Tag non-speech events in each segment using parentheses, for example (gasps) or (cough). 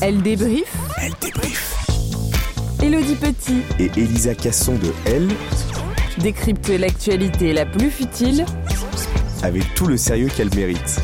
Elle débrief. Elle débrief. Elodie Petit et Elisa Casson de Elle décryptent l'actualité la plus futile avec tout le sérieux qu'elle mérite.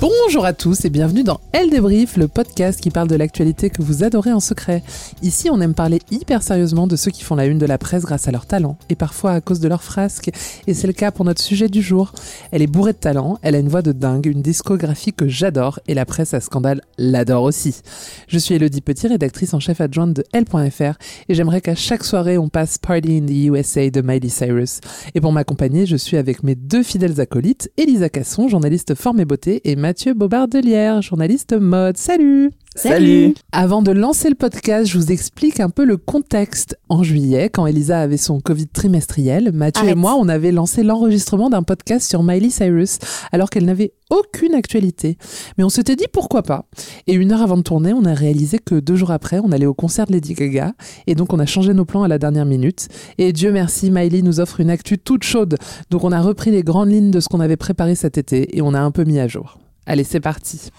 Bonjour à tous et bienvenue dans Elle débrief, le podcast qui parle de l'actualité que vous adorez en secret. Ici, on aime parler hyper sérieusement de ceux qui font la une de la presse grâce à leur talent et parfois à cause de leurs frasques. Et c'est le cas pour notre sujet du jour. Elle est bourrée de talent, elle a une voix de dingue, une discographie que j'adore et la presse à scandale l'adore aussi. Je suis Elodie Petit, rédactrice en chef adjointe de Elle.fr et j'aimerais qu'à chaque soirée on passe Party in the USA de Miley Cyrus. Et pour m'accompagner, je suis avec mes deux fidèles acolytes, Elisa Casson, journaliste forme et beauté, et Mathieu Bobardelière, journaliste mode. Salut Salut Avant de lancer le podcast, je vous explique un peu le contexte. En juillet, quand Elisa avait son Covid trimestriel, Mathieu et moi, on avait lancé l'enregistrement d'un podcast sur Miley Cyrus, alors qu'elle n'avait aucune actualité. Mais on s'était dit pourquoi pas. Et une heure avant de tourner, on a réalisé que deux jours après, on allait au concert de Lady Gaga. Et donc, on a changé nos plans à la dernière minute. Et Dieu merci, Miley nous offre une actu toute chaude. Donc, on a repris les grandes lignes de ce qu'on avait préparé cet été et on a un peu mis à jour. Allez, c'est parti.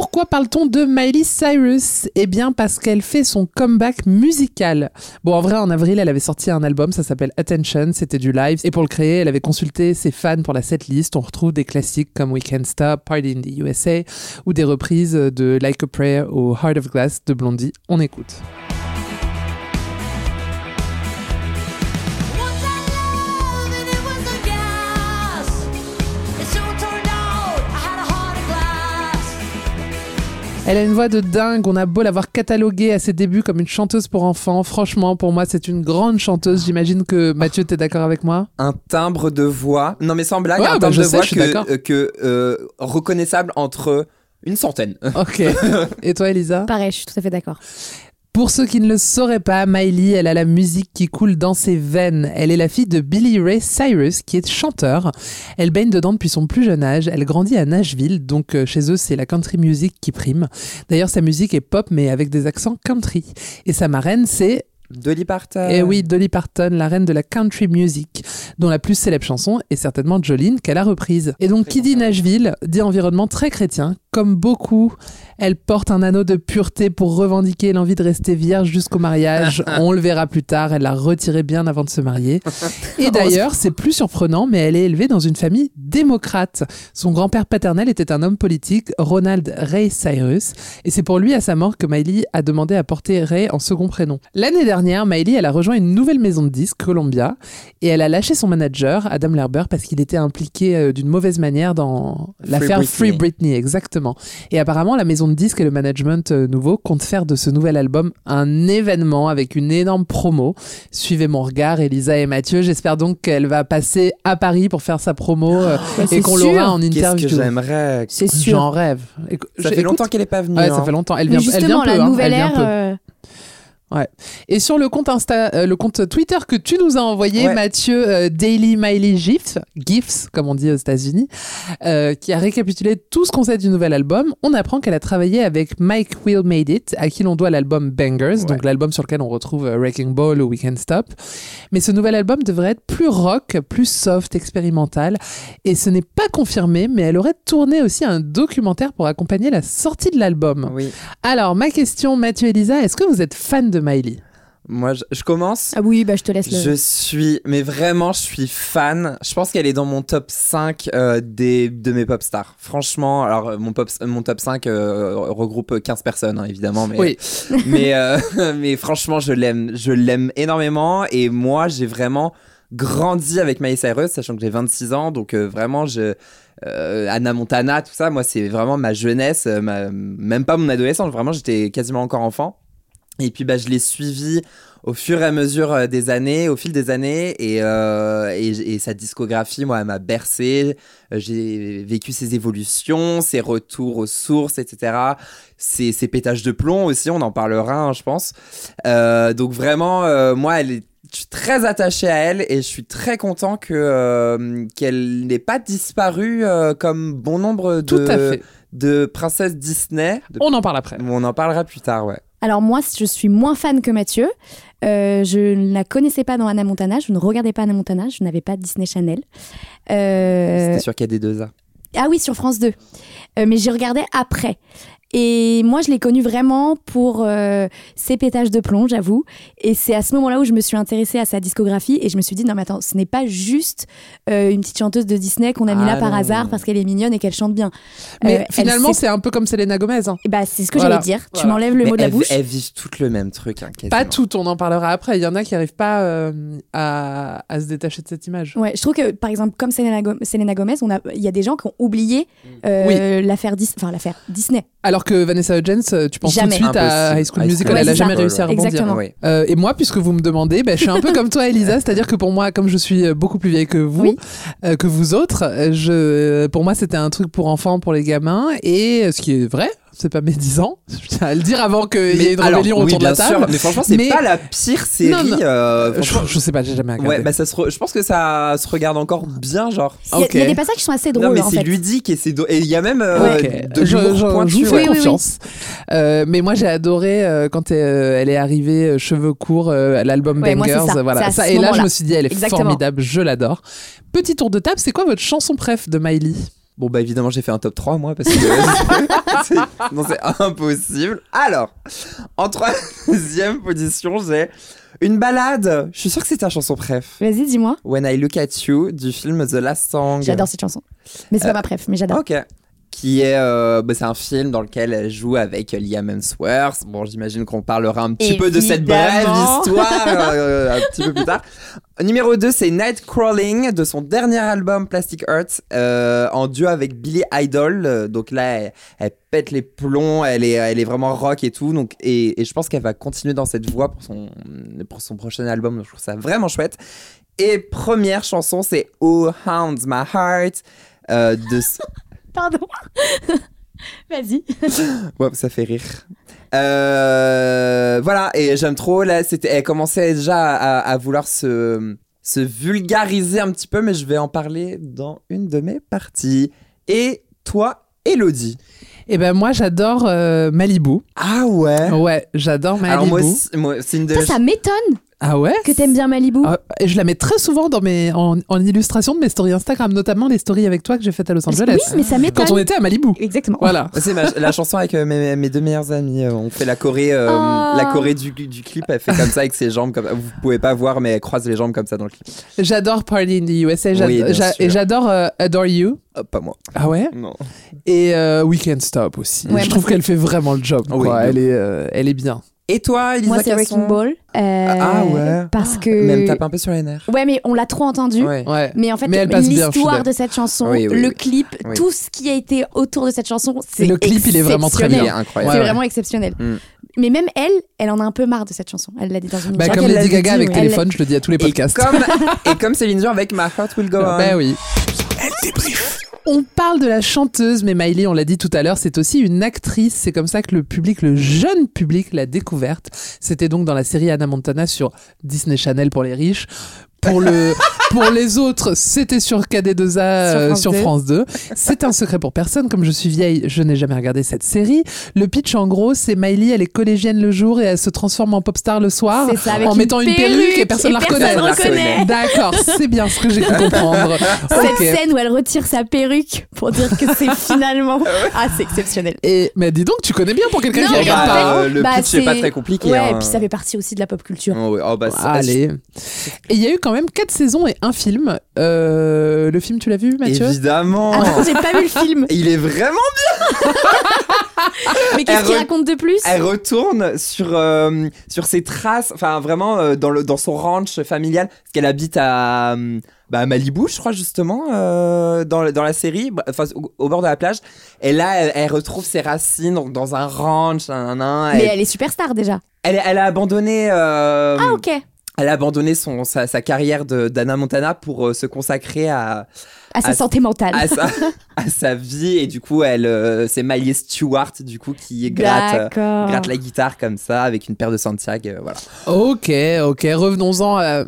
Pourquoi parle-t-on de Miley Cyrus? Eh bien parce qu'elle fait son comeback musical. Bon, en vrai, en avril, elle avait sorti un album, ça s'appelle Attention, c'était du live. Et pour le créer, elle avait consulté ses fans pour la setlist. On retrouve des classiques comme We Can't Stop, Party in the USA, ou des reprises de Like a Prayer ou Heart of Glass de Blondie. On écoute. Elle a une voix de dingue, on a beau l'avoir cataloguée à ses débuts comme une chanteuse pour enfants. Franchement, pour moi, c'est une grande chanteuse. J'imagine que Mathieu, t'es d'accord avec moi? Un timbre de voix. Non, mais sans blague, Ouais, un bah, timbre je de sais, voix je suis que, d'accord. euh, que, euh, reconnaissable entre une centaine. Ok. (laughs) Et toi, Elisa? Pareil, je suis tout à fait d'accord. Pour ceux qui ne le sauraient pas, Miley, elle a la musique qui coule dans ses veines. Elle est la fille de Billy Ray Cyrus, qui est chanteur. Elle baigne dedans depuis son plus jeune âge. Elle grandit à Nashville, donc euh, chez eux, c'est la country music qui prime. D'ailleurs, sa musique est pop, mais avec des accents country. Et sa marraine, c'est Dolly Parton. Eh oui, Dolly Parton, la reine de la country music, dont la plus célèbre chanson est certainement Jolene, qu'elle a reprise. Et donc, qui dit Nashville, dit environnement très chrétien. Comme beaucoup, elle porte un anneau de pureté pour revendiquer l'envie de rester vierge jusqu'au mariage. (laughs) On le verra plus tard, elle l'a retiré bien avant de se marier. (laughs) Et d'ailleurs, c'est plus surprenant, mais elle est élevée dans une famille démocrate. Son grand-père paternel était un homme politique, Ronald Ray Cyrus, et c'est pour lui à sa mort que Miley a demandé à porter Ray en second prénom. L'année dernière, Miley, elle a rejoint une nouvelle maison de disques, Columbia, et elle a lâché son manager, Adam Lerber, parce qu'il était impliqué euh, d'une mauvaise manière dans l'affaire Britney. Free Britney, exactement. Et apparemment, la maison de disques et le management euh, nouveau comptent faire de ce nouvel album un événement avec une énorme promo. Suivez mon regard, Elisa et Mathieu. J'espère donc qu'elle va passer à Paris pour faire sa promo euh, Bah, et qu'on l'aura en Qu'est-ce interview. que j'aimerais. C'est sûr. J'en rêve. Écou- Ça j'ai- fait écoute- longtemps qu'elle est pas venue. Ouais, hein. ça fait longtemps. Elle Mais vient, elle justement, vient peu, la hein. nouvelle Elle vient ère. Euh, Et sur le compte Insta, euh, le compte Twitter que tu nous as envoyé, Ouais. Mathieu euh, Daily Miley GIFs, GIFs comme on dit aux États-Unis, euh, qui a récapitulé tout ce qu'on sait du nouvel album, on apprend qu'elle a travaillé avec Mike Will Made It, à qui l'on doit l'album Bangers, donc l'album sur lequel on retrouve euh, Wrecking Ball ou We Can Stop. Mais ce nouvel album devrait être plus rock, plus soft, expérimental, et ce n'est pas confirmé, mais elle aurait tourné aussi un documentaire pour accompagner la sortie de l'album. Oui. Alors, ma question, Mathieu et Elisa, est-ce que vous êtes fan de Miley Moi, je, je commence. Ah oui, bah je te laisse le. Je suis, mais vraiment, je suis fan. Je pense qu'elle est dans mon top 5 euh, des, de mes pop stars. Franchement, alors euh, mon, pop, mon top 5 euh, regroupe 15 personnes, hein, évidemment. Mais, Oui. (laughs) mais, euh, mais franchement, je l'aime. Je l'aime énormément. Et moi, j'ai vraiment grandi avec Miley Cyrus, sachant que j'ai 26 ans. Donc euh, vraiment, je. euh, Anna Montana, tout ça, moi, c'est vraiment ma jeunesse, ma- même pas mon adolescence. Vraiment, j'étais quasiment encore enfant. Et puis, bah, je l'ai suivi au fur et à mesure euh, des années, au fil des années, et, euh, et, et sa discographie, moi, elle m'a bercé. Euh, J'ai vécu ses évolutions, ses retours aux sources, etc. Ses, ses pétages de plomb aussi, on en parlera, hein, je pense. Euh, donc vraiment, euh, moi, elle est, je suis très attaché à elle et je suis très content que euh, qu'elle n'ait pas disparu euh, comme bon nombre de princesses Disney. De- On en parle après. On en parlera plus tard, ouais. Alors moi, je suis moins fan que Mathieu. Euh, je ne la connaissais pas dans Anna Montana. Je ne regardais pas Anna Montana. Je n'avais pas Disney Channel. Euh, C'était sur KD2A. Ah oui, sur France 2. Euh, mais j'ai regardé après. Et moi, je l'ai connue vraiment pour euh, ses pétages de plomb, j'avoue. Et c'est à ce moment-là où je me suis intéressée à sa discographie et je me suis dit, non mais attends, ce n'est pas juste euh, une petite chanteuse de Disney qu'on a mis Ah là par non. hasard parce qu'elle est mignonne et qu'elle chante bien. Mais Euh, finalement, c'est un peu comme Selena Gomez. hein. Bah, c'est ce que Voilà. j'allais dire. Tu m'enlèves le Mais mot de la bouche. elles vivent toutes le même truc, hein. Pas toutes, on en parlera après. Il y en a qui n'arrivent pas euh, à, à se détacher de cette image. Ouais, je trouve que par exemple comme Selena, Go- Selena Gomez, a, il y a des gens qui ont oublié euh, l'affaire Dis- enfin l'affaire Disney. Alors que Vanessa Hudgens, euh, tu penses Jamais. tout de suite à. High School Musical, elle a jamais réussi à ouais. rebondir. Exactement. Oui. Euh, et moi, puisque vous me demandez, ben, je suis un peu comme toi, Elisa, (laughs) c'est-à-dire que pour moi, comme je suis euh, beaucoup plus vieille que vous, Oui. euh, que vous autres, euh, je, pour moi, c'était un truc pour enfants, pour les gamins, et ce qui est vrai, c'est pas médisant. (laughs) Je tiens à le dire avant qu'il y ait une alors, rébellion oui, autour de la table. sûr, mais franchement, c'est Mais- pas la pire série. Non, non. euh, Je, franchement, je sais pas, j'ai jamais regardé. ouais, bah ça se re- je pense que ça se regarde encore bien, genre. Il y a- y, des passages qui sont assez drôles non, mais en c'est fait. ludique et c'est do- et il y a même euh, Ok. de l'humour je- je pointu. vous fais Oui, oui, oui. confiance. Euh, mais moi, j'ai adoré euh, quand euh, elle est arrivée euh, cheveux courts, euh, l'album Ouais, moi, c'est Bangers. ça. Voilà. Ça, et là, je me suis dit, elle est Exactement. formidable, je l'adore. Petit tour de table, c'est quoi votre chanson préf de Miley? Bon bah évidemment j'ai fait un top 3 moi parce que (laughs) non c'est impossible. Alors en troisième position j'ai une balade. Je suis sûr que c'est ta chanson préf. Vas-y, dis-moi. When I Look at You du film The Last Song. J'adore cette chanson. Mais c'est Euh, pas ma préf, mais j'adore. Ok. Qui est, euh, bah, c'est un film dans lequel elle joue avec Liam Hemsworth. Bon, j'imagine qu'on parlera un petit peu de cette brève Évidemment. histoire euh, (laughs) un petit peu plus tard. Numéro 2, c'est Nightcrawling de son dernier album Plastic Heart euh, en duo avec Billy Idol. Euh, Donc là, elle, elle pète les plombs, elle est, elle est vraiment rock et tout. Donc, et, et je pense qu'elle va continuer dans cette voie pour son, pour son prochain album. Donc je trouve ça vraiment chouette. Et première chanson, c'est Oh Hounds My Heart. euh, de, (laughs) Pardon. (laughs) Vas-y. (laughs) Ouais, ça fait rire. Euh, voilà, et j'aime trop. Là, c'était, elle commençait déjà à, à vouloir se, se vulgariser un petit peu, mais je vais en parler dans une de mes parties. Et toi, Elodie? Eh ben moi, j'adore euh, Malibu. Ah ouais? Ouais, j'adore Malibu. Alors moi, c'est- moi, c'est une de Ça, ça m'étonne Ah ouais que t'aimes bien Malibu. Ah, et je la mets très souvent dans mes, en, en illustration de mes stories Instagram, notamment les stories avec toi que j'ai faites à Los Angeles. oui, mais ça m'étonne. Quand on était à Malibu. Exactement. Voilà. (laughs) C'est ma- la chanson avec euh, mes, mes deux meilleurs amis. euh, On fait la Corée, euh, Oh. la Corée du, du clip. Elle fait comme ça avec ses jambes. Comme, vous pouvez pas voir, mais elle croise les jambes comme ça dans le clip. J'adore Party in the USA. j'ad- Oui, bien j'a- sûr. et j'adore euh, Adore You. Oh, pas moi. Ah ouais Non. Et euh, We Can't Stop aussi. Ouais, je trouve c'est- qu'elle fait vraiment le job. Oui, quoi. de elle, est, euh, elle est bien. Et toi, Elisa Moi, c'est Casson Wrecking Ball. euh, Ah ouais. Parce que. Même tape un peu sur les nerfs. Ouais, mais on l'a trop entendu. Ouais. Ouais. Mais en fait, l'histoire de cette chanson, Oui, oui, le oui. clip, Oui. tout ce qui a été autour de cette chanson, c'est Le clip, il est vraiment très Il bien. incroyable. C'est Ouais, ouais. vraiment exceptionnel. Mm. Mais même elle, elle en a un peu marre de cette chanson. Elle l'a dit dans une Bah, comme Lady Gaga avec téléphone, je le dis à tous les podcasts. (laughs) et comme Céline Dion avec My Heart Will Go On. Bah oui. Elle débrief. On parle de la chanteuse, mais Miley, on l'a dit tout à l'heure, c'est aussi une actrice. C'est comme ça que le public, le jeune public, l'a découverte. C'était donc dans la série Anna Montana sur Disney Channel pour les riches. Pour, le, pour les autres, c'était sur KD2A euh, France sur 2. France 2. C'est un secret pour personne. Comme je suis vieille, je n'ai jamais regardé cette série. Le pitch, en gros, c'est Miley, elle est collégienne le jour et elle se transforme en pop star le soir C'est ça, avec en une mettant une perruque et personne la reconnaît. D'accord, c'est bien ce que j'ai pu (laughs) comprendre. Cette scène où elle retire sa perruque pour dire que c'est (laughs) finalement. Ah, c'est exceptionnel. Et mais dis donc, tu connais bien pour quelqu'un qui regarde pas. Euh, le bah, pitch est pas c'est- très compliqué. Ouais, hein. et puis ça fait partie aussi de la pop culture. Oh, ouais. Oh, bah, ça- Allez. Et il y a eu quand même quatre saisons et un film. Euh, le film, tu l'as vu, Mathieu? Évidemment. Ah j'ai pas vu le film. Il est vraiment (laughs) Mais qu'est-ce Elle qu'il re- raconte de plus? Elle retourne sur, euh, sur ses traces, enfin vraiment euh, dans, le, dans son ranch familial, parce qu'elle habite à, euh, bah, à Malibu, je crois justement, euh, dans, le- dans la série, bah, enfin au, au bord de la plage. Et là, elle, elle retrouve ses racines donc, dans un ranch, nan, nan, nan. Mais elle, elle est superstar déjà. elle, elle a abandonné. euh, Ah, ok. Elle a abandonné son, sa, sa carrière d'Anna Montana pour euh, se consacrer à, À sa santé mentale. à, sa, (laughs) à sa vie. Et du coup, elle, euh, c'est Miley Stewart, du coup, qui gratte, euh, gratte la guitare comme ça avec une paire de Santiago. euh, voilà. Ok, ok. Revenons-en à,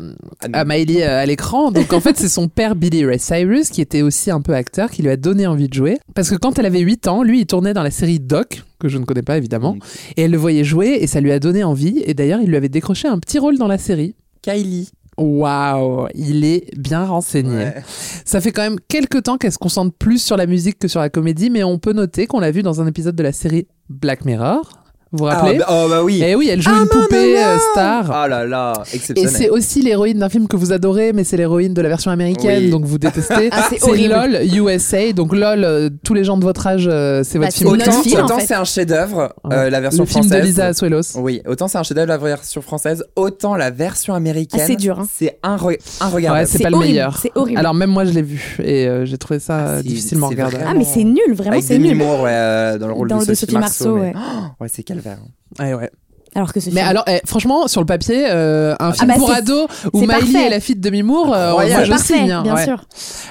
à Miley euh, à l'écran. Donc en fait, c'est son père Billy Ray Cyrus qui était aussi un peu acteur, qui lui a donné envie de jouer. Parce que quand elle avait 8 ans, lui, il tournait dans la série Doc, que je ne connais pas évidemment. Et elle le voyait jouer et ça lui a donné envie. Et d'ailleurs, il lui avait décroché un petit rôle dans la série. Kylie. Waouh, il est bien renseigné. Ouais. Ça fait quand même quelques temps qu'elle se concentre plus sur la musique que sur la comédie, mais on peut noter qu'on l'a vu dans un épisode de la série Black Mirror. Vous vous Ah, rappelez bah, oh bah oui. Eh oui, elle joue Ah, une non, poupée non, non. euh, star. Oh là là, Et exceptionnel. c'est aussi l'héroïne d'un film que vous adorez, mais c'est l'héroïne de la version américaine, Oui. donc vous détestez. (laughs) Ah, c'est. LOL USA. Donc LOL, euh, tous les gens de votre âge, euh, c'est Bah, votre c'est film. autant film, en autant fait. c'est un chef-d'œuvre, Ouais. euh, la version Le film française. de Lisa Asuelos. Oui, autant c'est un chef-d'œuvre la version française, autant la version américaine. Ah, c'est dur, hein. C'est un, re- un regard. Ouais, c'est pas le meilleur. C'est horrible. Alors même moi, je l'ai vu et euh, j'ai trouvé ça Ah, c'est- difficilement regardable. vraiment- ah, mais c'est nul, vraiment, Avec c'est nul. Moore, ouais, dans le rôle de Sophie, Marceau. (gasps) Ouais, c'est calvaire. Ouais, ouais. Alors que ce Mais film- alors, eh, franchement, sur le papier, euh, un film bah, pour c'est- ados où c'est Miley parfait. est la fille de Demi Moore, euh, moi c'est je parfait, signe. hein, bien ouais. sûr.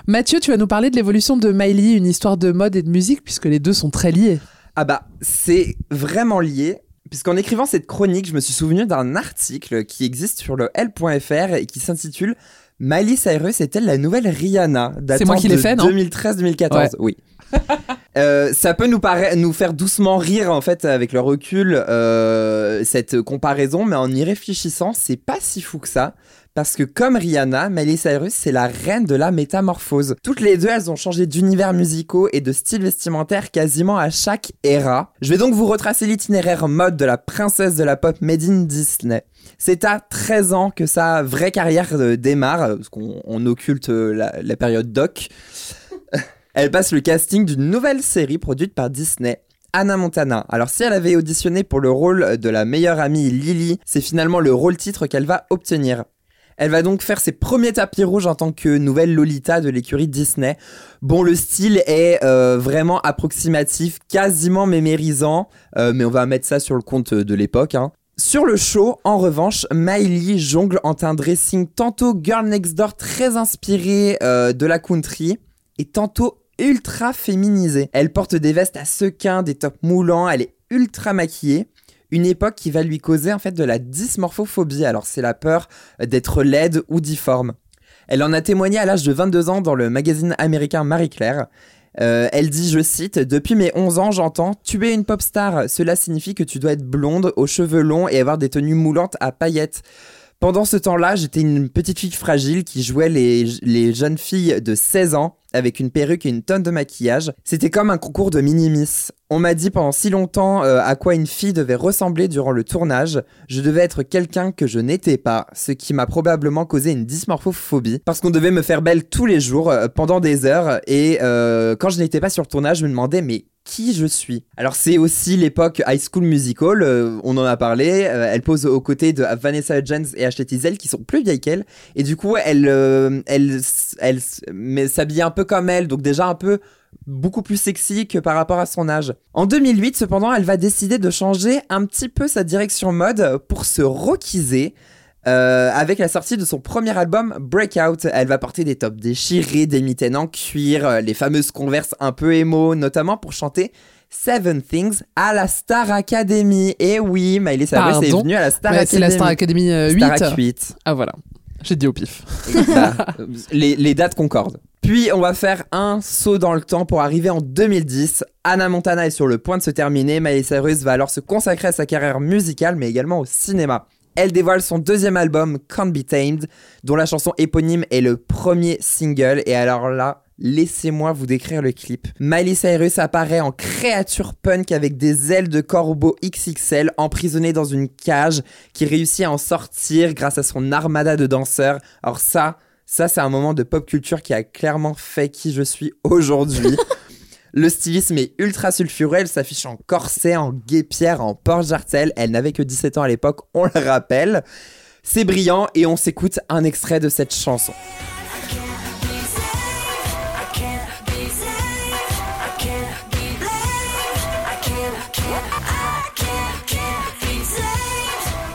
Mathieu, tu vas nous parler de l'évolution de Miley, une histoire de mode et de musique, puisque les deux sont très liés. Ah bah, c'est vraiment lié. Puisqu'en écrivant cette chronique, je me suis souvenu d'un article qui existe sur le L.fr et qui s'intitule Miley Cyrus est-elle la nouvelle Rihanna? Datant moi qui de l'ai fait, non? 2013-2014. Ouais. Oui. Euh, ça peut nous, faire doucement rire en fait avec le recul euh, cette comparaison, mais en y réfléchissant, c'est pas si fou que ça. Parce que comme Rihanna, Miley Cyrus, c'est la reine de la métamorphose. Toutes les deux, elles ont changé d'univers musicaux et de style vestimentaire quasiment à chaque era. Je vais donc vous retracer l'itinéraire mode de la princesse de la pop made in Disney. C'est à 13 ans que sa vraie carrière euh, démarre, parce qu'on on occulte la période doc. Elle passe le casting d'une nouvelle série produite par Disney. Anna Montana. Alors si elle avait auditionné pour le rôle de la meilleure amie Lily, c'est finalement le rôle titre qu'elle va obtenir. Elle va donc faire ses premiers tapis rouges en tant que nouvelle Lolita de l'écurie Disney. Bon, le style est euh, vraiment approximatif, quasiment mémérisant, euh, mais on va mettre ça sur le compte de l'époque. hein. Sur le show, en revanche, Miley jongle entre un dressing tantôt Girl Next Door très inspiré euh, de la country et tantôt ultra féminisé. Elle porte des vestes à sequins, des tops moulants, elle est ultra maquillée. Une époque qui va lui causer en fait de la dysmorphophobie. Alors c'est la peur d'être laide ou difforme. Elle en a témoigné à l'âge de 22 ans dans le magazine américain Marie Claire. Euh, elle dit, je cite, Depuis mes 11 ans, j'entends Tu es une pop star. Cela signifie que tu dois être blonde, aux cheveux longs et avoir des tenues moulantes à paillettes. Pendant ce temps-là, j'étais une petite fille fragile qui jouait les, les jeunes filles de 16 ans avec une perruque et une tonne de maquillage. C'était comme un concours de mini-miss. On m'a dit pendant si longtemps euh, à quoi une fille devait ressembler durant le tournage. Je devais être quelqu'un que je n'étais pas, ce qui m'a probablement causé une dysmorphophobie. Parce qu'on devait me faire belle tous les jours, euh, pendant des heures. Et euh, quand je n'étais pas sur le tournage, je me demandais mais qui je suis. Alors c'est aussi l'époque High School Musical, euh, on en a parlé, euh, elle pose aux côtés de Vanessa Hudgens et Ashley Tisdale qui sont plus vieilles qu'elle, et du coup elle, euh, elle, elle, s'habille un peu comme elle, donc déjà un peu beaucoup plus sexy que par rapport à son âge. En 2008 cependant elle va décider de changer un petit peu sa direction mode pour se rockiser. Euh, avec la sortie de son premier album Breakout, elle va porter des tops déchirés, des mitaines en cuir, euh, les fameuses converses un peu émo, notamment pour chanter Seven Things à la Star Academy. Et oui, Miley Cyrus est venue à la Star Ouais, Academy. c'est la Star Academy euh, 8. Starac 8. Ah voilà, j'ai dit au pif. Bah, (laughs) les, les dates concordent. Puis on va faire un saut dans le temps pour arriver en 2010. Anna Montana est sur le point de se terminer. Miley Cyrus va alors se consacrer à sa carrière musicale, mais également au cinéma. Elle dévoile son deuxième album, Can't Be Tamed, dont la chanson éponyme est le premier single. Et alors là, laissez-moi vous décrire le clip. Miley Cyrus apparaît en créature punk avec des ailes de corbeau XXL, emprisonnée dans une cage, qui réussit à en sortir grâce à son armada de danseurs. Alors ça, ça c'est un moment de pop culture qui a clairement fait qui je suis aujourd'hui. (laughs) Le stylisme est ultra sulfureux, elle s'affiche en corset, en guépière, en porte jartel. Elle n'avait que 17 ans à l'époque, on le rappelle. C'est brillant et on s'écoute un extrait de cette chanson.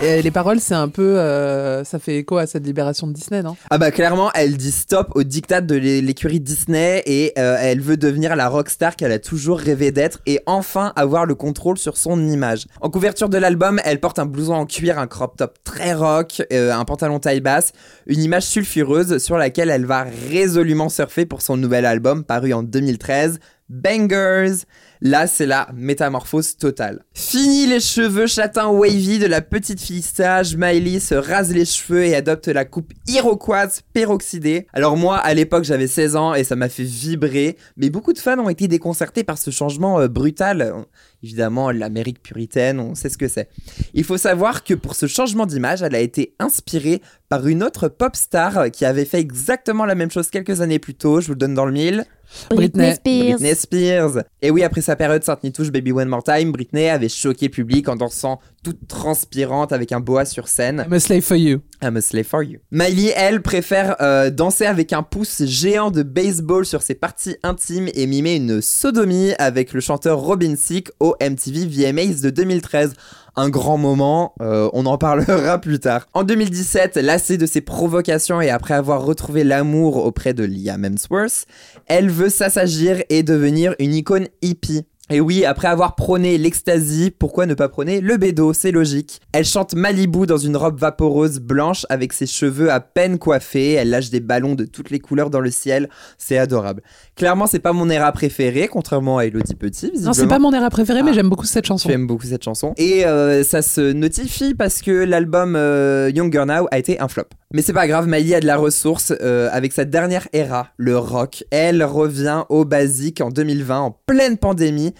Les paroles, c'est un peu. euh, ça fait écho à cette libération de Disney, non? Ah bah clairement, elle dit stop au diktat de l'é- l'écurie Disney et euh, elle veut devenir la rockstar qu'elle a toujours rêvé d'être et enfin avoir le contrôle sur son image. En couverture de l'album, elle porte un blouson en cuir, un crop top très rock, euh, un pantalon taille basse, une image sulfureuse sur laquelle elle va résolument surfer pour son nouvel album paru en 2013, Bangers. Là, c'est la métamorphose totale. Fini les cheveux châtains wavy de la petite fille sage, Miley se rase les cheveux et adopte la coupe iroquoise peroxydée. Alors moi, à l'époque, j'avais 16 ans et ça m'a fait vibrer, mais beaucoup de fans ont été déconcertés par ce changement euh, brutal. Évidemment, l'Amérique puritaine, on sait ce que c'est. Il faut savoir que pour ce changement d'image, elle a été inspirée par une autre pop star qui avait fait exactement la même chose quelques années plus tôt. Je vous le donne dans le mille. Britney. Spears. Britney Spears. Et oui, après sa période Sainte Nitouche Baby One More Time, Britney avait choqué le public en dansant toute transpirante avec un boa sur scène. I'm a slave for you. I'm a slave for you. Miley, elle, préfère euh, danser avec un pouce géant de baseball sur ses parties intimes et mimer une sodomie avec le chanteur Robin Thicke au MTV VMAs de 2013. Un grand moment, euh, on en parlera (laughs) plus tard. En 2017, lassée de ses provocations et après avoir retrouvé l'amour auprès de Liam Hemsworth, elle veut s'assagir et devenir une icône hippie. Et oui, après avoir prôné l'ecstasy, pourquoi ne pas prôner le bédo? C'est logique. Elle chante Malibu dans une robe vaporeuse blanche avec ses cheveux à peine coiffés. Elle lâche des ballons de toutes les couleurs dans le ciel. C'est adorable. Clairement, c'est pas mon era préféré, contrairement à Elodie Petit. Non, c'est pas mon era préféré, mais Ah. j'aime beaucoup cette chanson. Tu aimes beaucoup cette chanson. Et euh, ça se notifie parce que l'album euh, Younger Now a été un flop. Mais c'est pas grave, Miley a de la ressource euh, avec sa dernière era, le rock. Elle revient au basique en 2020, en pleine pandémie.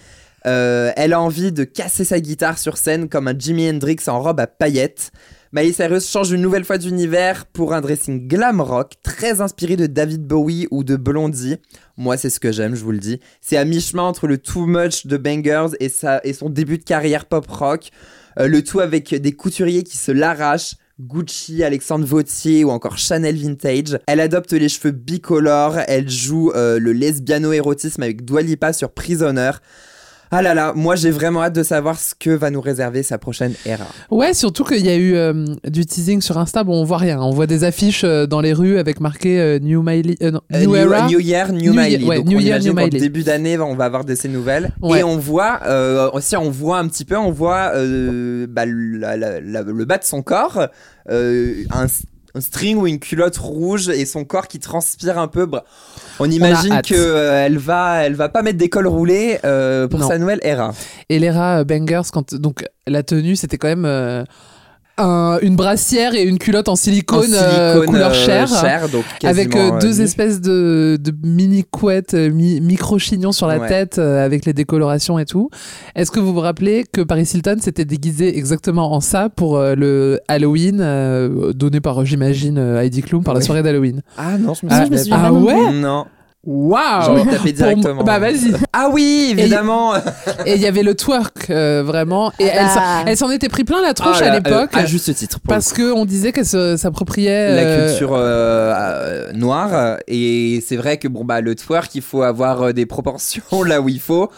Euh, elle a envie de casser sa guitare sur scène comme un Jimi Hendrix en robe à paillettes. Miley Cyrus change une nouvelle fois d'univers pour un dressing glam rock très inspiré de David Bowie ou de Blondie. Moi, c'est ce que j'aime, je vous le dis. C'est à mi-chemin entre le too much de Bangers et son début de carrière pop rock. Euh, le tout avec des couturiers qui se l'arrachent. Gucci, Alexandre Vautier ou encore Chanel Vintage. Elle adopte les cheveux bicolores, elle joue euh, le lesbiano-érotisme avec Dua Lipa sur Prisoner. Ah là là, moi j'ai vraiment hâte de savoir ce que va nous réserver sa prochaine era. Ouais, surtout qu'il y a eu euh, du teasing sur Insta. Bon, on voit rien. On voit des affiches euh, dans les rues avec marqué euh, New Miley, non, New Era. New Year, New, New Miley. Year, ouais, Donc New on Year, New Miley. début d'année, on va avoir de ces nouvelles. Ouais. Et on voit, aussi on voit un petit peu, on voit bah, la- la- la- le bas de son corps, un, un string ou une culotte rouge et son corps qui transpire un peu. On imagine hâte. que euh, elle va, elle va pas mettre des cols roulés euh, pour Non. sa nouvelle era. Et l'era euh, Bangers, quand donc la tenue, c'était quand même un- une brassière et une culotte en silicone, En euh, silicone, couleur euh, chair. chair, donc avec euh, deux espèces de, de mini couettes, mi- micro chignons sur la Ouais. tête euh, avec les décolorations et tout. Est-ce que vous vous rappelez que Paris Hilton s'était déguisé exactement en ça pour euh, le Halloween euh, donné par, j'imagine, euh, Heidi Klum par la soirée d'Halloween? Ah non, je me Ah, souviens je me souviens Ah ouais? Non. Waouh J'ai envie de taper Pour moi- directement. Bah vas-y. Ah oui, évidemment. Et il y avait le twerk, euh, vraiment. Et elle, s'en- Ah. elle s'en était pris plein la tronche Ah à l'époque. euh, à juste titre. parce qu'on disait qu'elle s'appropriait. la euh, culture euh, euh, noire et c'est vrai que bon bah le twerk il faut avoir des proportions (laughs) là où il faut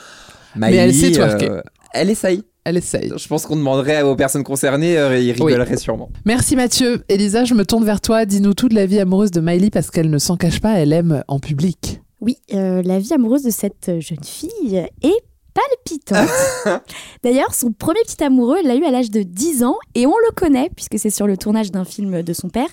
Mais elle sait Miley, twerker. euh, elle essaye Elle essaye. je pense qu'on demanderait aux personnes concernées euh, ils rigoleraient sûrement Merci Mathieu. Elisa, je me tourne vers toi. Dis-nous toute la vie amoureuse de Miley parce qu'elle ne s'en cache pas, elle aime en public. Oui, euh, la vie amoureuse de cette jeune fille est palpitante. (laughs) D'ailleurs, son premier petit amoureux, elle l'a eu à l'âge de 10 ans et on le connaît puisque c'est sur le tournage d'un film de son père.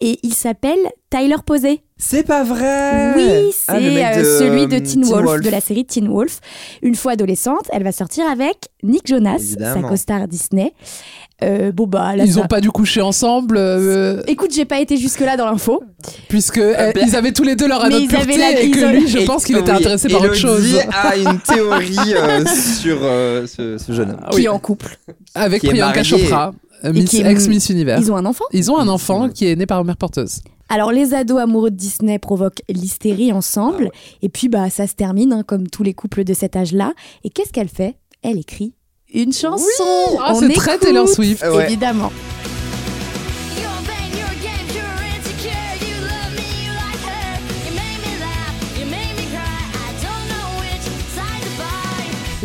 Et il s'appelle Tyler Posey. c'est pas vrai? Oui, c'est Ah, mec euh, de, celui de euh, Teen, Wolf, de la série Teen Wolf. Une fois adolescente, elle va sortir avec Nick Jonas, Évidemment. sa co-star Disney. Euh, bon bah, là, Ils ça- ont pas dû coucher ensemble euh, Écoute, j'ai pas été jusque là dans l'info. puisque euh, ben- ils avaient tous les deux leur anneau de ils avaient pureté la- et que lui, je Et- pense qu'il était intéressé par autre Elodie chose. a une théorie euh, (laughs) sur euh, ce, ce jeune homme Ah Qui oui. est en couple. Avec qui Priyanka marié. Chopra, euh, Et Miss, Univers. Ils ont un enfant. Ils ont un enfant qui est né par mère porteuse. Alors, les ados amoureux de Disney provoquent l'hystérie ensemble. Et puis, bah, ça se termine, hein, comme tous les couples de cet âge-là. Et qu'est-ce qu'elle fait? Elle écrit une chanson. Ah, On c'est très Taylor Swift. Ouais. Évidemment.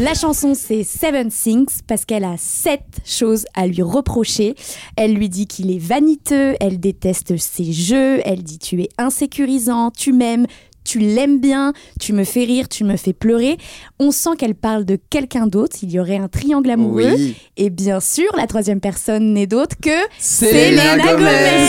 La chanson, c'est Seven Things parce qu'elle a sept choses à lui reprocher. Elle lui dit qu'il est vaniteux, elle déteste ses jeux, elle dit tu es insécurisant, tu m'aimes, tu l'aimes bien, tu me fais rire, tu me fais pleurer. On sent qu'elle parle de quelqu'un d'autre, il y aurait un triangle amoureux. oui Et bien sûr, la troisième personne n'est d'autre que Selena Gomez.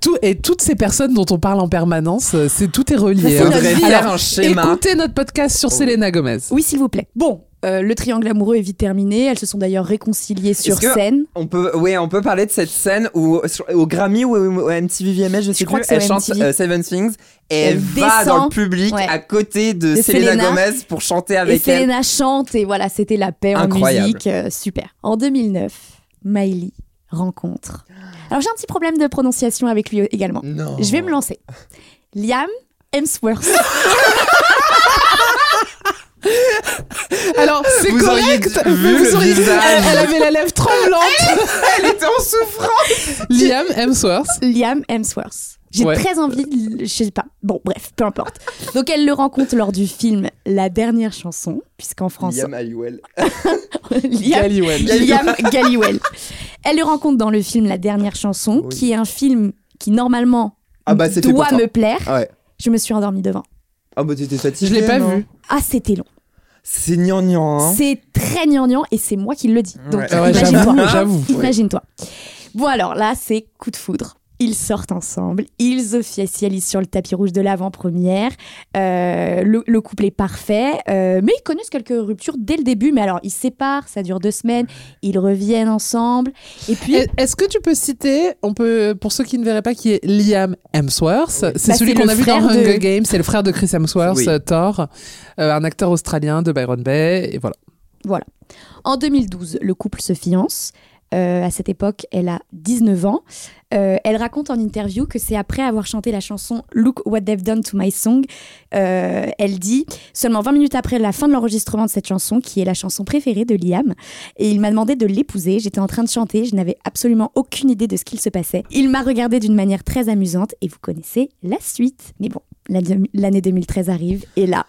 Tout, et toutes ces personnes dont on parle en permanence, c'est tout est relié. C'est hein. notre faudrait vie. faire Alors, un schéma Écoutez notre podcast sur Selena Gomez. Oui, s'il vous plaît. Bon, euh, le triangle amoureux est vite terminé. Elles se sont d'ailleurs réconciliées sur scène. On peut, ouais, on peut parler de cette scène où, sur- au Grammy ou au, au MTV VMA, je sais crois plus, que c'est elle au chante MTV. euh, Seven Things et elle, Elle va descend, dans le public ouais. à côté de, De Selena, Selena. Gomez pour chanter Et avec elle. Selena chante et voilà, c'était la paix Incroyable. en musique. euh, super. En 2009, Miley rencontre. Alors j'ai un petit problème de prononciation avec lui également. Non. Je vais me lancer. Liam Hemsworth. (laughs) (laughs) Alors, c'est Vous auriez correct. vu Vous le auriez- visage. Elle, elle avait la lèvre tremblante. (laughs) Elle était en souffrance. Liam Hemsworth. Liam Hemsworth. J'ai Ouais. très envie, de- je sais pas. Bon, bref, peu importe. Donc elle le rencontre lors du film La dernière chanson, puisqu'en France, Liam Halliwell. (laughs) Liam, Gallywell. Liam Gallywell. Elle le rencontre dans le film La dernière chanson, Oui. qui est un film qui normalement Ah bah, doit me plaire. Ouais. Je me suis endormie devant. Ah bah t'étais fatiguée. Je l'ai pas non vu. Ah, c'était long. C'est gnangnan. Hein. C'est très gnangnan et c'est moi qui le dis. Donc Ouais. Ah ouais, imagine-toi. j'avoue, j'avoue. Imagine-toi. Bon alors là, c'est coup de foudre. Ils sortent ensemble, ils officialisent sur le tapis rouge de l'avant-première. Euh, le, le couple est parfait, euh, mais ils connaissent quelques ruptures dès le début. Mais alors, ils se séparent, ça dure deux semaines, ils reviennent ensemble. Et puis, Est- Est-ce que tu peux citer, on peut, pour ceux qui ne verraient pas, qui est Liam Hemsworth? C'est Bah, celui qu'on a vu dans de- Hunger Games, c'est le frère de Chris Hemsworth, Oui. euh, Thor, euh, un acteur australien de Byron Bay, et voilà. Voilà. En 2012, le couple se fiance. Euh, à cette époque, elle a 19 ans. Euh, elle raconte en interview que c'est après avoir chanté la chanson Look What They've Done to My Song. euh, elle dit seulement 20 minutes après la fin de l'enregistrement de cette chanson, qui est la chanson préférée de Liam, et il m'a demandé de l'épouser. J'étais en train de chanter, je n'avais absolument aucune idée de ce qu'il se passait. Il m'a regardé d'une manière très amusante, et vous connaissez la suite. Mais bon, l'année l'année 2013 arrive, et là,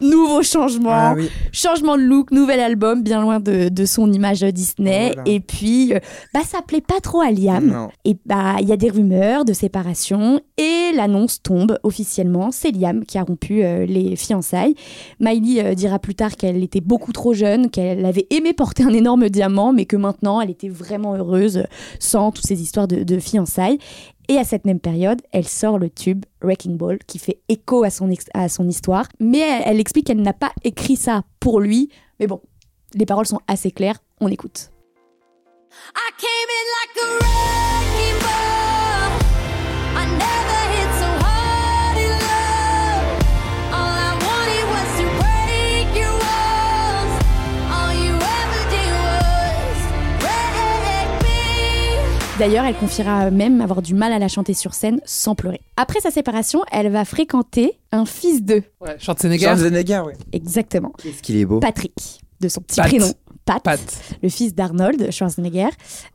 nouveau changement Ah oui. changement de look, nouvel album, bien loin de, de son image Disney. Voilà. Et puis, euh, bah, ça plaît pas trop à Liam. Non. Et bah, il y a des rumeurs de séparation et l'annonce tombe officiellement. C'est Liam qui a rompu euh, les fiançailles. Miley euh, dira plus tard qu'elle était beaucoup trop jeune, qu'elle avait aimé porter un énorme diamant, mais que maintenant elle était vraiment heureuse sans toutes ces histoires de, de fiançailles. Et à cette même période, elle sort le tube Wrecking Ball qui fait écho à son, histoire. Mais elle, explique qu'elle n'a pas écrit ça pour lui. Mais bon, les paroles sont assez claires. On écoute. D'ailleurs, elle confiera même avoir du mal à la chanter sur scène sans pleurer. Après sa séparation, elle va fréquenter un fils d'eux. Ouais, Schwarzenegger. Schwarzenegger, oui. Exactement. Qu'est-ce qu'il est beau. Patrick, de son petit Pat. prénom. Pat, Pat. le fils d'Arnold Schwarzenegger.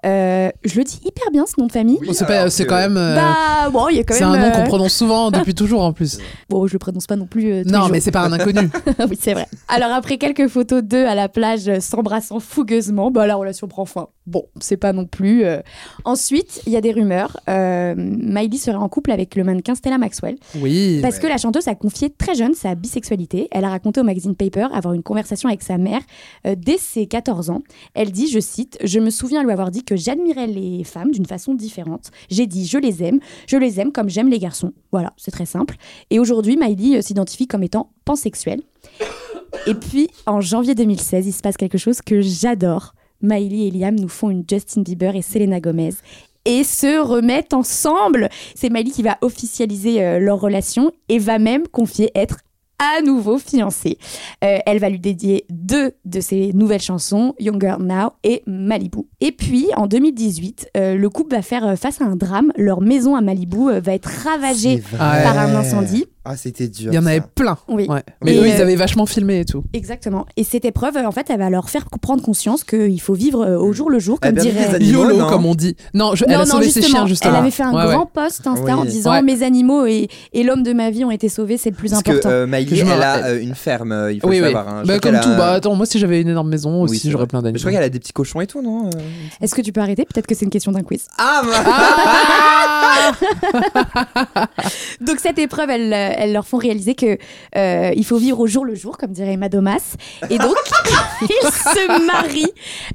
Euh, je le dis hyper bien ce nom de famille. C'est c'est que- quand même. euh, Bah bon, il y a quand c'est même. un nom qu'on euh, prononce souvent depuis (laughs) toujours en plus. Bon, je le prononce pas non plus. euh, tous Non, mais c'est pas un inconnu. (laughs) oui, c'est vrai. Alors après quelques photos d'eux à la plage s'embrassant fougueusement, bah la relation prend fin. Bon, c'est pas non plus. euh. Ensuite, il y a des rumeurs. Euh, Miley serait en couple avec le mannequin Stella Maxwell Oui. parce que la chanteuse a confié très jeune sa bisexualité. Elle a raconté au magazine Paper avoir une conversation avec sa mère euh, dès ses 14 ans. Elle dit, je cite, Je me souviens lui avoir dit que j'admirais les femmes d'une façon différente. J'ai dit, je les aime, je les aime comme j'aime les garçons. Voilà, c'est très simple. Et aujourd'hui, Miley euh, s'identifie comme étant pansexuelle. Et puis, en janvier 2016, il se passe quelque chose que j'adore. Miley et Liam nous font une Justin Bieber et Selena Gomez et se remettent ensemble. C'est Miley qui va officialiser euh, leur relation et va même confier être à nouveau fiancée. Euh, elle va lui dédier deux de ses nouvelles chansons, Younger Now et Malibu. Et puis, en 2018, euh, le couple va faire euh, face à un drame. Leur maison à Malibu euh, va être ravagée par un incendie. Ah, c'était dur. Il y en avait plein. Oui. Ouais. Mais Et, eux, ils euh, avaient vachement filmé et tout. Exactement. Et cette épreuve, en fait, elle va leur faire prendre conscience qu'il faut vivre euh, au jour le jour, comme dirait... animaux, YOLO, comme on dit. Non, je- elle a non, sauvé ses chiens, justement. elle avait fait un Ouais, ouais. grand post Insta en disant Ouais. mes animaux et, et l'homme de ma vie ont été sauvés, c'est le plus Parce que important. euh, Miley, Je me elle a euh, une ferme, euh, il faut Oui, le savoir. hein. Bah, comme tout. a- Bah, attends, moi, si j'avais une énorme maison aussi, j'aurais plein Mais Je crois d'animaux. qu'elle a des petits cochons et tout, non euh Est-ce que tu peux arrêter? Peut-être que c'est une question d'un quiz. Ah, (laughs) (laughs) Donc cette épreuve, elle, euh, elle leur font réaliser que euh, il faut vivre au jour le jour, comme dirait Madomas. Et donc (laughs) ils se marient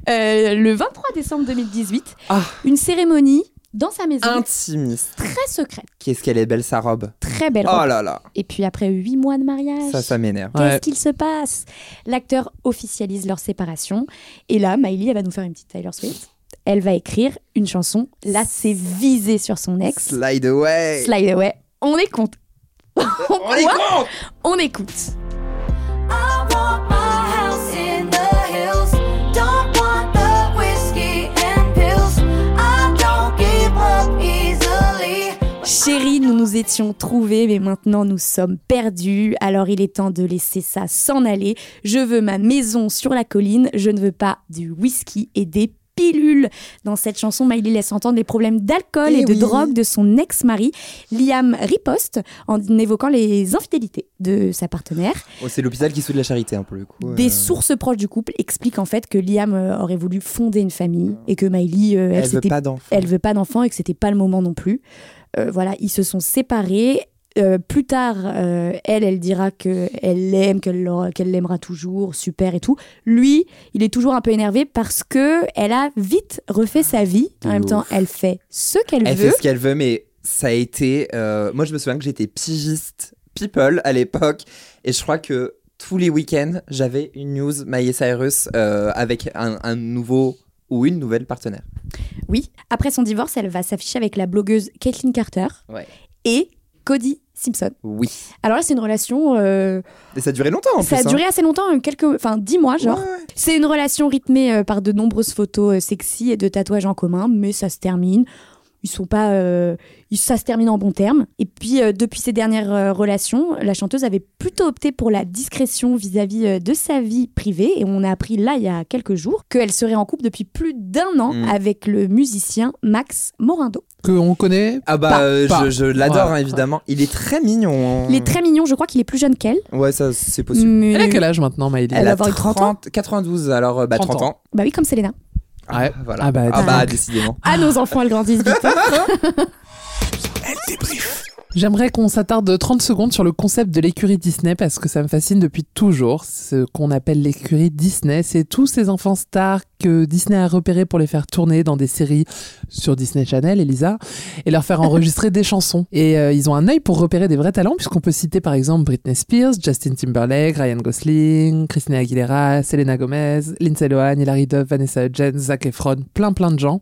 euh, le 23 décembre 2018. Ah. Une cérémonie dans sa maison, Intimiste. très secrète, Qu'est-ce qu'elle est belle sa robe? très belle. Oh robe. là là. Et puis après huit mois de mariage. Ça, ça m'énerve. Qu'est-ce Ouais. qu'il se passe? L'acteur officialise leur séparation. Et là, Miley, elle va nous faire une petite Taylor Swift. Elle va écrire une chanson. Là, c'est visé sur son ex. Slide away. Slide away. On est content. On est con On écoute. Chérie, nous nous étions trouvés, mais maintenant nous sommes perdus. Alors il est temps de laisser ça s'en aller. Je veux ma maison sur la colline. Je ne veux pas du whisky et des Dans cette chanson, Miley laisse entendre les problèmes d'alcool Eh et, de oui. drogue de son ex-mari. Liam riposte en évoquant les infidélités de sa partenaire. Oh, c'est l'hôpital qui soude la charité, hein, pour le coup. Des euh. sources proches du couple expliquent en fait que Liam euh, aurait voulu fonder une famille et que Miley, euh, elle, Elle veut pas d'enfant. elle veut pas d'enfant et que c'était pas le moment non plus. Euh, voilà, ils se sont séparés. Euh, plus tard, euh, elle, elle dira que elle l'aime, qu'elle qu'elle l'aimera toujours, super et tout. Lui, il est toujours un peu énervé parce que elle a vite refait sa vie. En même temps, elle fait ce qu'elle Elle veut. fait ce qu'elle veut, mais ça a été. euh, Moi, je me souviens que j'étais pigiste People à l'époque, et je crois que tous les week-ends, j'avais une news Miley Cyrus avec un, un nouveau ou une nouvelle partenaire. Oui. Après son divorce, elle va s'afficher avec la blogueuse Caitlyn Carter Ouais. et Cody Simpson. Oui. Alors là, c'est une relation. euh, Et ça a duré longtemps en ça plus. a hein. duré assez longtemps, euh, quelques, enfin dix mois, genre. Ouais, ouais. C'est une relation rythmée euh, par de nombreuses photos euh, sexy et de tatouages en commun, mais ça se termine. Ils sont pas, ça se termine en bons termes. Et puis depuis ces dernières relations, la chanteuse avait plutôt opté pour la discrétion vis-à-vis de sa vie privée. Et on a appris là il y a quelques jours qu'elle serait en couple depuis plus d'un an Mm. avec le musicien Max Morindo. Qu'on connaît. Ah bah, Pas- euh, pas. je, je l'adore Ouais. hein, évidemment. Il est très mignon. Il est très mignon. Je crois qu'il est plus jeune qu'elle. Ouais, ça c'est possible. Mais- Elle a quel âge maintenant, Miley Elle eu 30 ans. 92, alors euh, bah 30 30 ans. Bah oui, comme Selena. Ouais. Voilà. Ah bah, ah bah, Ah. décidément. Ah, nos enfants, elles grandissent vite. (laughs) (laughs) Elle débrief. J'aimerais qu'on s'attarde 30 secondes sur le concept de l'écurie Disney parce que ça me fascine depuis toujours. Ce qu'on appelle l'écurie Disney, c'est tous ces enfants stars que Disney a repérés pour les faire tourner dans des séries sur Disney Channel, Elisa, et leur faire (laughs) enregistrer des chansons. Et euh, ils ont un œil pour repérer des vrais talents puisqu'on peut citer par exemple Britney Spears, Justin Timberlake, Ryan Gosling, Christina Aguilera, Selena Gomez, Lindsay Lohan, Hilary Duff, Vanessa Hudgens, Zac Efron, plein plein de gens.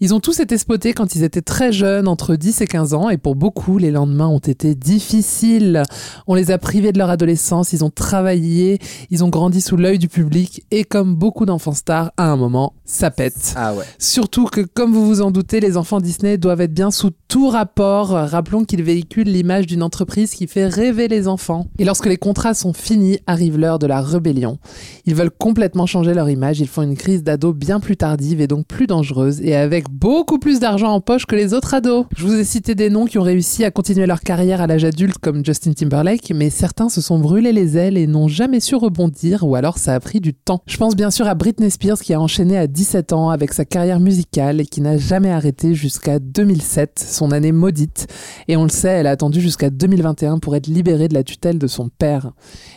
Ils ont tous été spotés quand ils étaient très jeunes, entre 10 et 15 ans, et pour beaucoup, les les lendemains ont été difficiles. On les a privés de leur adolescence, ils ont travaillé, ils ont grandi sous l'œil du public et comme beaucoup d'enfants stars, à un moment, ça pète. Ah ouais. Surtout que, comme vous vous en doutez, les enfants Disney doivent être bien sous tout rapport. Rappelons qu'ils véhiculent l'image d'une entreprise qui fait rêver les enfants. Et lorsque les contrats sont finis, arrive l'heure de la rébellion. Ils veulent complètement changer leur image, ils font une crise d'ado bien plus tardive et donc plus dangereuse et avec beaucoup plus d'argent en poche que les autres ados. Je vous ai cité des noms qui ont réussi à continuer leur carrière à l'âge adulte comme Justin Timberlake, mais certains se sont brûlés les ailes et n'ont jamais su rebondir ou alors ça a pris du temps. Je pense bien sûr à Britney Spears qui a enchaîné à 17 ans avec sa carrière musicale et qui n'a jamais arrêté jusqu'à 2007, son année maudite. Et on le sait, elle a attendu jusqu'à 2021 pour être libérée de la tutelle de son père.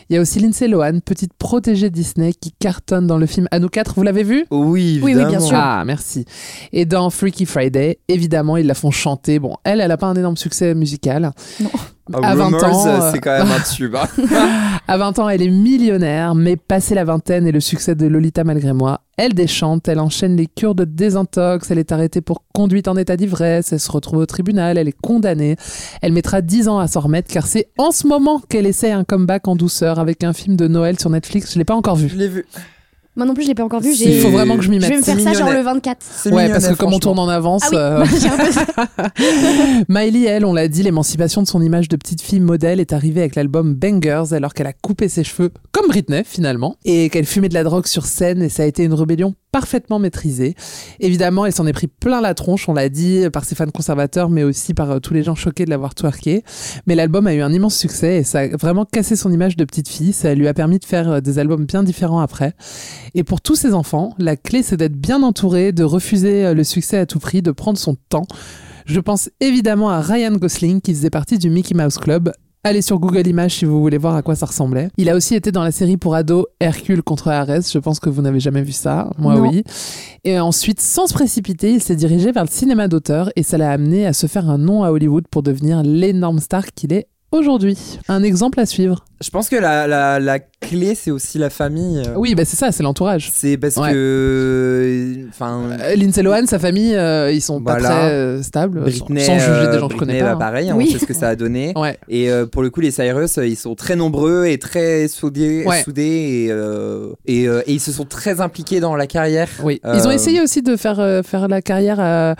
Il y a aussi Lindsay Lohan, petite protégée Disney qui cartonne dans le film À nous quatre, vous l'avez vu? Oui, Oui, oui, bien sûr. Ah, merci. Et dans Freaky Friday, évidemment, ils la font chanter. Bon, elle, elle a pas un énorme succès musical. Ah, À 20 Rumors, ans, c'est quand même un tube. hein. (laughs) À 20 ans, elle est millionnaire, mais passé la vingtaine et le succès de Lolita malgré moi, elle déchante, elle enchaîne les cures de désintox, elle est arrêtée pour conduite en état d'ivresse, elle se retrouve au tribunal, elle est condamnée. Elle mettra 10 ans à s'en remettre car c'est en ce moment qu'elle essaie un comeback en douceur avec un film de Noël sur Netflix. Je l'ai pas encore vu. Je l'ai vu. Moi non plus, je l'ai pas encore vu. Il faut vraiment que je m'y Je vais me mette. faire ça genre le 24. C'est Ouais, parce que comme on tourne en avance, Ah oui, euh. (laughs) (laughs) Miley, elle, on l'a dit, l'émancipation de son image de petite fille modèle est arrivée avec l'album Bangers alors qu'elle a coupé ses cheveux, comme Britney finalement, et qu'elle fumait de la drogue sur scène et ça a été une rébellion parfaitement maîtrisée. Évidemment, elle s'en est pris plein la tronche, on l'a dit, par ses fans conservateurs, mais aussi par euh, tous les gens choqués de l'avoir twerké. Mais l'album a eu un immense succès et ça a vraiment cassé son image de petite fille. Ça lui a permis de faire euh, des albums bien différents après. Et pour tous ces enfants, la clé c'est d'être bien entouré, de refuser euh, le succès à tout prix, de prendre son temps. Je pense évidemment à Ryan Gosling qui faisait partie du Mickey Mouse Club. Allez sur Google Images si vous voulez voir à quoi ça ressemblait. Il a aussi été dans la série pour ados Hercule contre Arès. Je pense que vous n'avez jamais vu ça. Moi, Non. oui. Et ensuite, sans se précipiter, il s'est dirigé vers le cinéma d'auteur et ça l'a amené à se faire un nom à Hollywood pour devenir l'énorme star qu'il est aujourd'hui. Un exemple à suivre. Je pense que la, la, la clé, c'est aussi la famille. euh. Oui, bah c'est ça, c'est l'entourage. C'est parce Ouais. que. Enfin. Euh, Lindsay Lohan, sa famille, euh, ils sont pas très euh, stables, Britney, sans, juger des euh, gens que je connais pas. bah, hein. pareil, Oui. on sait ce que ça a donné. (laughs) Ouais. Et euh, pour le coup, les Cyrus, euh, ils sont très nombreux et très soudés, Ouais. soudés et, euh, et, euh, et ils se sont très impliqués dans la carrière. Oui, Euh, ils ont essayé aussi de faire, euh, faire la carrière à,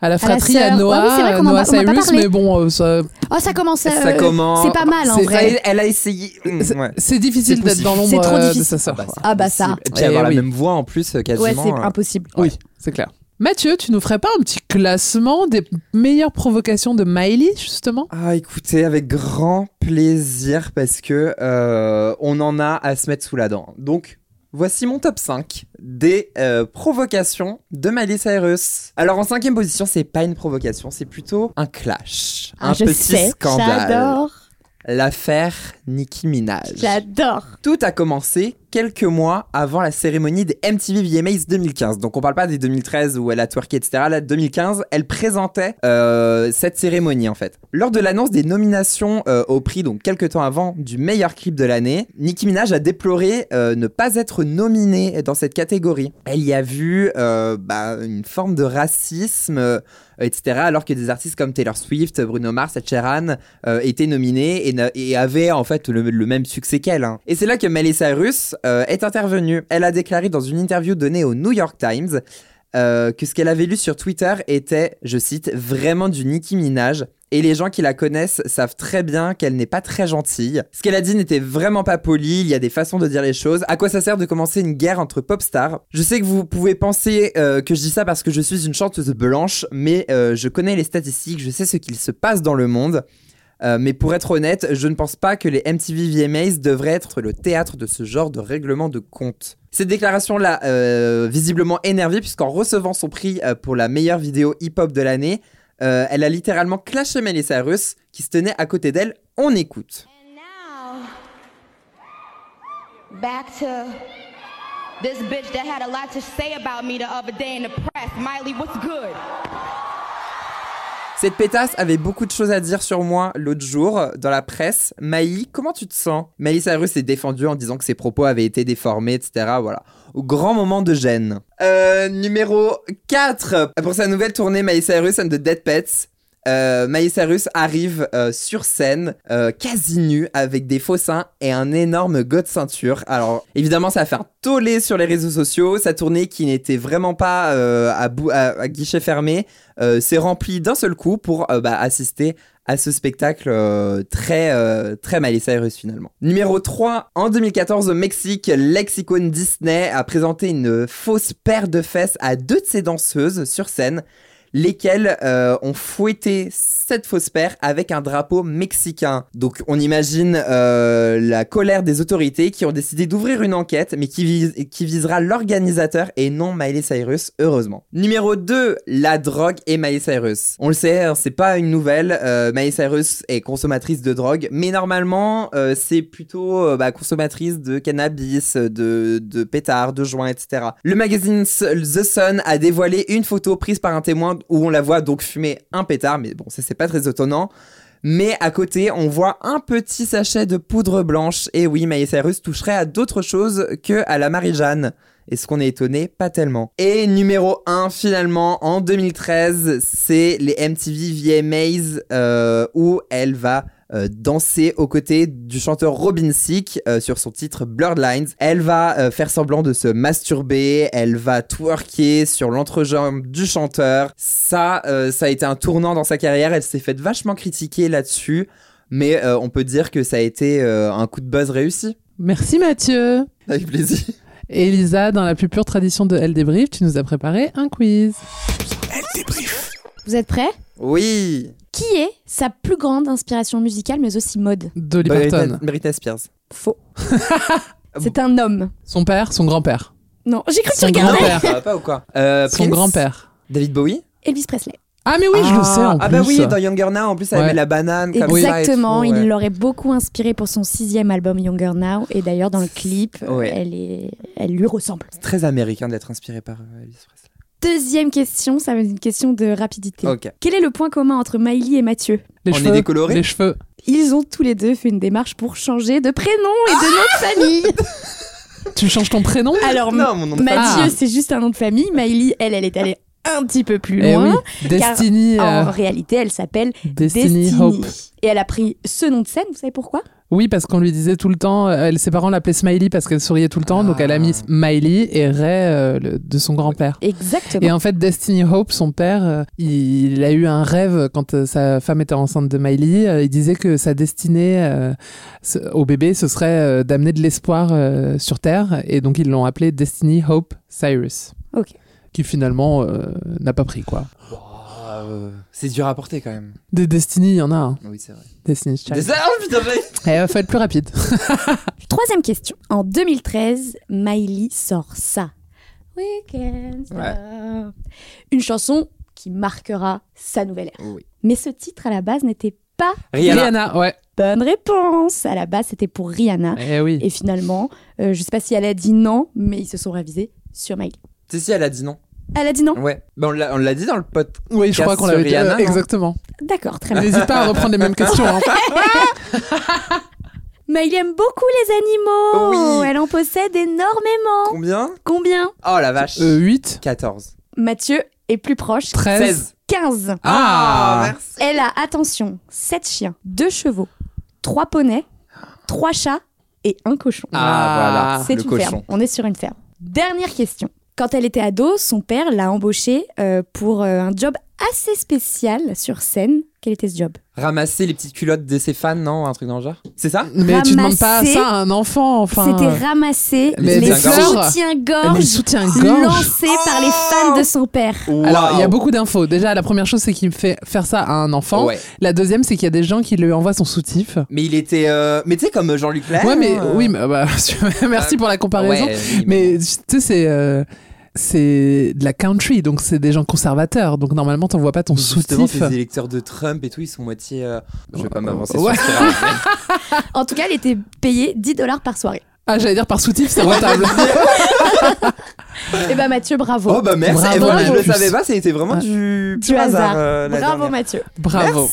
à la fratrie, à, sœur. Noah, Ouais, oui, vrai à Noah Cyrus, mais bon, euh, ça- Oh, ça commence. euh, Ça commence. C'est pas mal en vrai. Elle, elle a essayé. Mm, c'est ouais. c'est difficile d'être dans C'est l'ombre trop euh, de difficile. sa sœur. bah, quoi. c'est Ah bah ça. Et puis Eh avoir oui. la même voix en plus, euh, quasiment. Ouais, c'est euh. impossible. Oui, c'est clair. Mathieu, tu nous ferais pas un petit classement des meilleures provocations de Miley, justement? Ah, écoutez, avec grand plaisir parce que euh, on en a à se mettre sous la dent. Donc, voici mon top 5 des euh, provocations de Miley Cyrus. Alors, en cinquième position, c'est pas une provocation, c'est plutôt un clash, Ah, un je petit sais. scandale. J'adore. L'affaire Nicki Minaj. J'adore. Tout a commencé quelques mois avant la cérémonie des MTV VMAs 2015. Donc on parle pas des 2013 où elle a twerké, etc. Là, 2015, elle présentait euh, cette cérémonie en fait. Lors de l'annonce des nominations euh, au prix, donc quelques temps avant, du meilleur clip de l'année, Nicki Minaj a déploré euh, ne pas être nominée dans cette catégorie. Elle y a vu euh, bah, une forme de racisme. etc. Alors que des artistes comme Taylor Swift, Bruno Mars, Ed Sheeran euh, étaient nominés et, et avaient en fait le, le même succès qu'elle. hein. Et c'est là que Miley Cyrus euh, est intervenue. Elle a déclaré dans une interview donnée au New York Times euh, que ce qu'elle avait lu sur Twitter était, je cite, vraiment du Nicki Minaj. Et les gens qui la connaissent savent très bien qu'elle n'est pas très gentille. Ce qu'elle a dit n'était vraiment pas poli, il y a des façons de dire les choses. À quoi ça sert de commencer une guerre entre pop stars? Je sais que vous pouvez penser euh, que je dis ça parce que je suis une chanteuse blanche, mais je connais les statistiques, je sais ce qu'il se passe dans le monde. Euh, mais pour être honnête, je ne pense pas que les MTV VMAs devraient être le théâtre de ce genre de règlement de compte. Cette déclaration l'a euh, visiblement énervée puisqu'en recevant son prix euh, pour la meilleure vidéo hip-hop de l'année, elle a littéralement clashé Miley Cyrus qui se tenait à côté d'elle. On écoute. Back to this bitch that had a lot to say about me the other day in the press. Miley, what's good? Cette pétasse avait beaucoup de choses à dire sur moi l'autre jour dans la presse. Maï, comment tu te sens? Miley Cyrus s'est défendue en disant que ses propos avaient été déformés, etc. Voilà. Au grand moment de gêne. Euh, numéro 4. Pour sa nouvelle tournée Miley Cyrus and the Dead Pets, euh, Cyrus arrive euh, sur scène euh, quasi nue avec des faux seins et un énorme god ceinture. Alors évidemment ça a fait un tollé sur les réseaux sociaux. Sa tournée qui n'était vraiment pas euh, à, guichet fermé s'est remplie d'un seul coup pour bah, assister à ce spectacle très euh, très Miley Cyrus finalement. Numéro 3, en 2014 au Mexique, l'ex-icône Disney a présenté une fausse paire de fesses à deux de ses danseuses sur scène lesquelles euh, ont fouetté cette fausse paire avec un drapeau mexicain. Donc on imagine euh, la colère des autorités qui ont décidé d'ouvrir une enquête, mais qui, vise- qui visera l'organisateur et non Miley Cyrus, heureusement. Numéro 2, la drogue et Miley Cyrus. On le sait, hein, c'est pas une nouvelle, euh, Cyrus est consommatrice de drogue, mais normalement euh, c'est plutôt bah, consommatrice de cannabis, de, de pétards, de joints, etc. Le magazine The Sun a dévoilé une photo prise par un témoin où on la voit donc fumer un pétard, mais bon, ça c'est pas très étonnant. Mais à côté, on voit un petit sachet de poudre blanche. Et oui, Miley Cyrus toucherait à d'autres choses que à la Marie-Jeanne. Est-ce qu'on est étonné Pas tellement. Et numéro 1, finalement, en 2013, c'est les MTV VMAs euh, où elle va danser aux côtés du chanteur Robin Thicke euh, sur son titre Blurred Lines. Elle va euh, faire semblant de se masturber, elle va twerker sur l'entrejambe du chanteur. Ça, euh, ça a été un tournant dans sa carrière. Elle s'est faite vachement critiquer là-dessus, mais euh, on peut dire que ça a été euh, un coup de buzz réussi. Merci Mathieu. Avec plaisir. Et Elisa, dans la plus pure tradition de Elle débrief, tu nous as préparé un quiz. Elle débrief. Vous êtes prêts? Oui. Qui est sa plus grande inspiration musicale mais aussi mode Dolly Parton. Britney Spears. Faux. (laughs) C'est un homme. Son père, son grand-père. Non, j'ai cru que tu Son regardais. grand-père. Ça va pas ou quoi euh, Son Prince grand-père. David Bowie Elvis Presley. Ah mais oui, je le sais en Ah plus. bah oui, dans Younger Now, en plus, elle Ouais. met la banane comme ça et Exactement, tout, ouais. il l'aurait beaucoup inspiré pour son sixième album Younger Now. Et d'ailleurs, dans le clip, Ouais. elle, est... elle lui ressemble. C'est très américain d'être inspiré par euh, Elvis Presley. Deuxième question, ça va être une question de rapidité. Ok. Quel est le point commun entre Miley et Mathieu? Les On est cheveux, décoloré Les cheveux. Ils ont tous les deux fait une démarche pour changer de prénom et de nom de famille. (laughs) Tu changes ton prénom? Alors, Non, mon nom de Mathieu, Ah. c'est juste un nom de famille. Miley, elle, elle est allée un petit peu plus Eh loin. oui, Destiny, En euh, réalité, elle s'appelle Destiny, Destiny. Hope. Et elle a pris ce nom de scène, vous savez pourquoi? Oui, parce qu'on lui disait tout le temps, elle, ses parents l'appelaient Smiley parce qu'elle souriait tout le temps, donc elle a mis Ah. Miley et Ray euh, le- de son grand-père. Exactement. Et en fait, Destiny Hope, son père, euh, il, a eu un rêve quand euh, sa femme était enceinte de Miley. euh, il disait que sa destinée euh, au bébé, ce serait euh, d'amener de l'espoir euh, sur Terre. Et donc, ils l'ont appelé Destiny Hope Cyrus. Ok. Qui finalement euh, n'a pas pris, quoi. Ah, euh, c'est dur à porter quand même. Des Destiny, il y en a un. Oui, c'est vrai. Destiny's Child. Des- Oh putain, j'ai- Eh, faut être plus rapide. (laughs) Troisième question. En 2013, Miley sort ça. We stop. Ouais. Une chanson qui marquera sa nouvelle ère. Oui. Mais ce titre à la base n'était pas Rihanna. Rihanna, ouais. bonne réponse. À la base, c'était pour Rihanna. Eh oui. Et finalement, euh, je sais pas si elle a dit non, mais ils se sont ravisés sur Miley. Si, si, elle a dit non. Elle a dit non Ouais. Bah, on l'a on l'a dit dans le pote. Oui, je crois qu'on l'avait dit. Rihanna, euh, exactement. D'accord, très bien. N'hésite pas à reprendre les mêmes (laughs) questions. hein. (laughs) Miley aime beaucoup les animaux. Oui. Elle en possède énormément. Combien? Combien? Oh la vache. Euh, 8, 14. Mathieu est plus proche. 13. 16. 15. Ah, merci. Elle a, attention, 7 chiens, 2 chevaux, 3 poneys, 3 chats et un cochon. Ah, voilà. C'est une cochon. ferme. On est sur une ferme. Dernière question. Quand elle était ado, son père l'a embauchée euh, pour euh, un job assez spécial sur scène. Quel était ce job? Ramasser les petites culottes de ses fans, non? Un truc dans le genre? C'est ça? Mais tu demandes pas Ramasser- ça à un enfant, enfin. C'était ramasser Mais les soutiens-gorge Les soutiens-gorge. lancés par les fans de son père. Alors, il y a beaucoup d'infos. Déjà, la première chose, c'est qu'il me fait faire ça à un enfant. Ouais. La deuxième, c'est qu'il y a des gens qui lui envoient son soutif. Mais il était. euh, Mais tu sais, comme Jean-Luc Lair. ouais, mais euh, oui, mais, bah, (laughs) merci pour la comparaison. ouais, mais tu sais, c'est. euh, c'est de la country, donc c'est des gens conservateurs. Donc normalement, t'envoies pas ton Justement, soutif. ces électeurs de Trump et tout, ils sont moitié. euh, Je vais pas m'avancer Ouais. sur ce. (laughs) En tout cas, elle était payée 10 dollars par soirée. Ah, j'allais dire par soutif, c'est rentable. (laughs) Et bah Mathieu, bravo. Oh bah merci. Bravo, Et voilà, je le Mathieu. savais pas, c'était vraiment du, du hasard. euh, la bravo dernière. Mathieu. Bravo.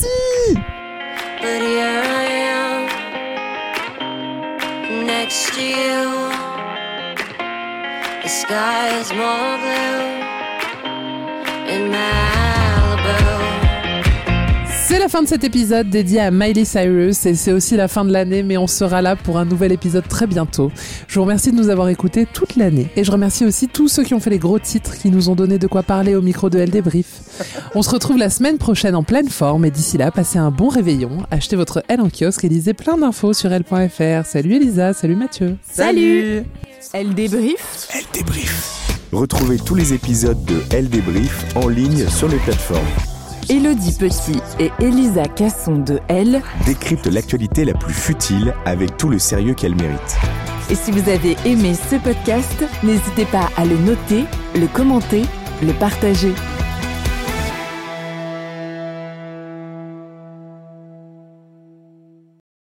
But here I am next to you. The sky is more blue in Malibu. C'est la fin de cet épisode dédié à Miley Cyrus et c'est aussi la fin de l'année, mais on sera là pour un nouvel épisode très bientôt. Je vous remercie de nous avoir écoutés toute l'année et je remercie aussi tous ceux qui ont fait les gros titres qui nous ont donné de quoi parler au micro de LD Brief. On se retrouve la semaine prochaine en pleine forme et d'ici là, passez un bon réveillon, achetez votre L en kiosque et lisez plein d'infos sur L.fr. Salut Elisa, salut Mathieu. Salut Elle débrief Elle débrief. Retrouvez tous les épisodes de Elle débrief en ligne sur les plateformes. Elodie Petit et Elisa Casson de Elle. Décrypte l'actualité la plus futile avec tout le sérieux qu'elle mérite. Et si vous avez aimé ce podcast, n'hésitez pas à le noter, le commenter, le partager.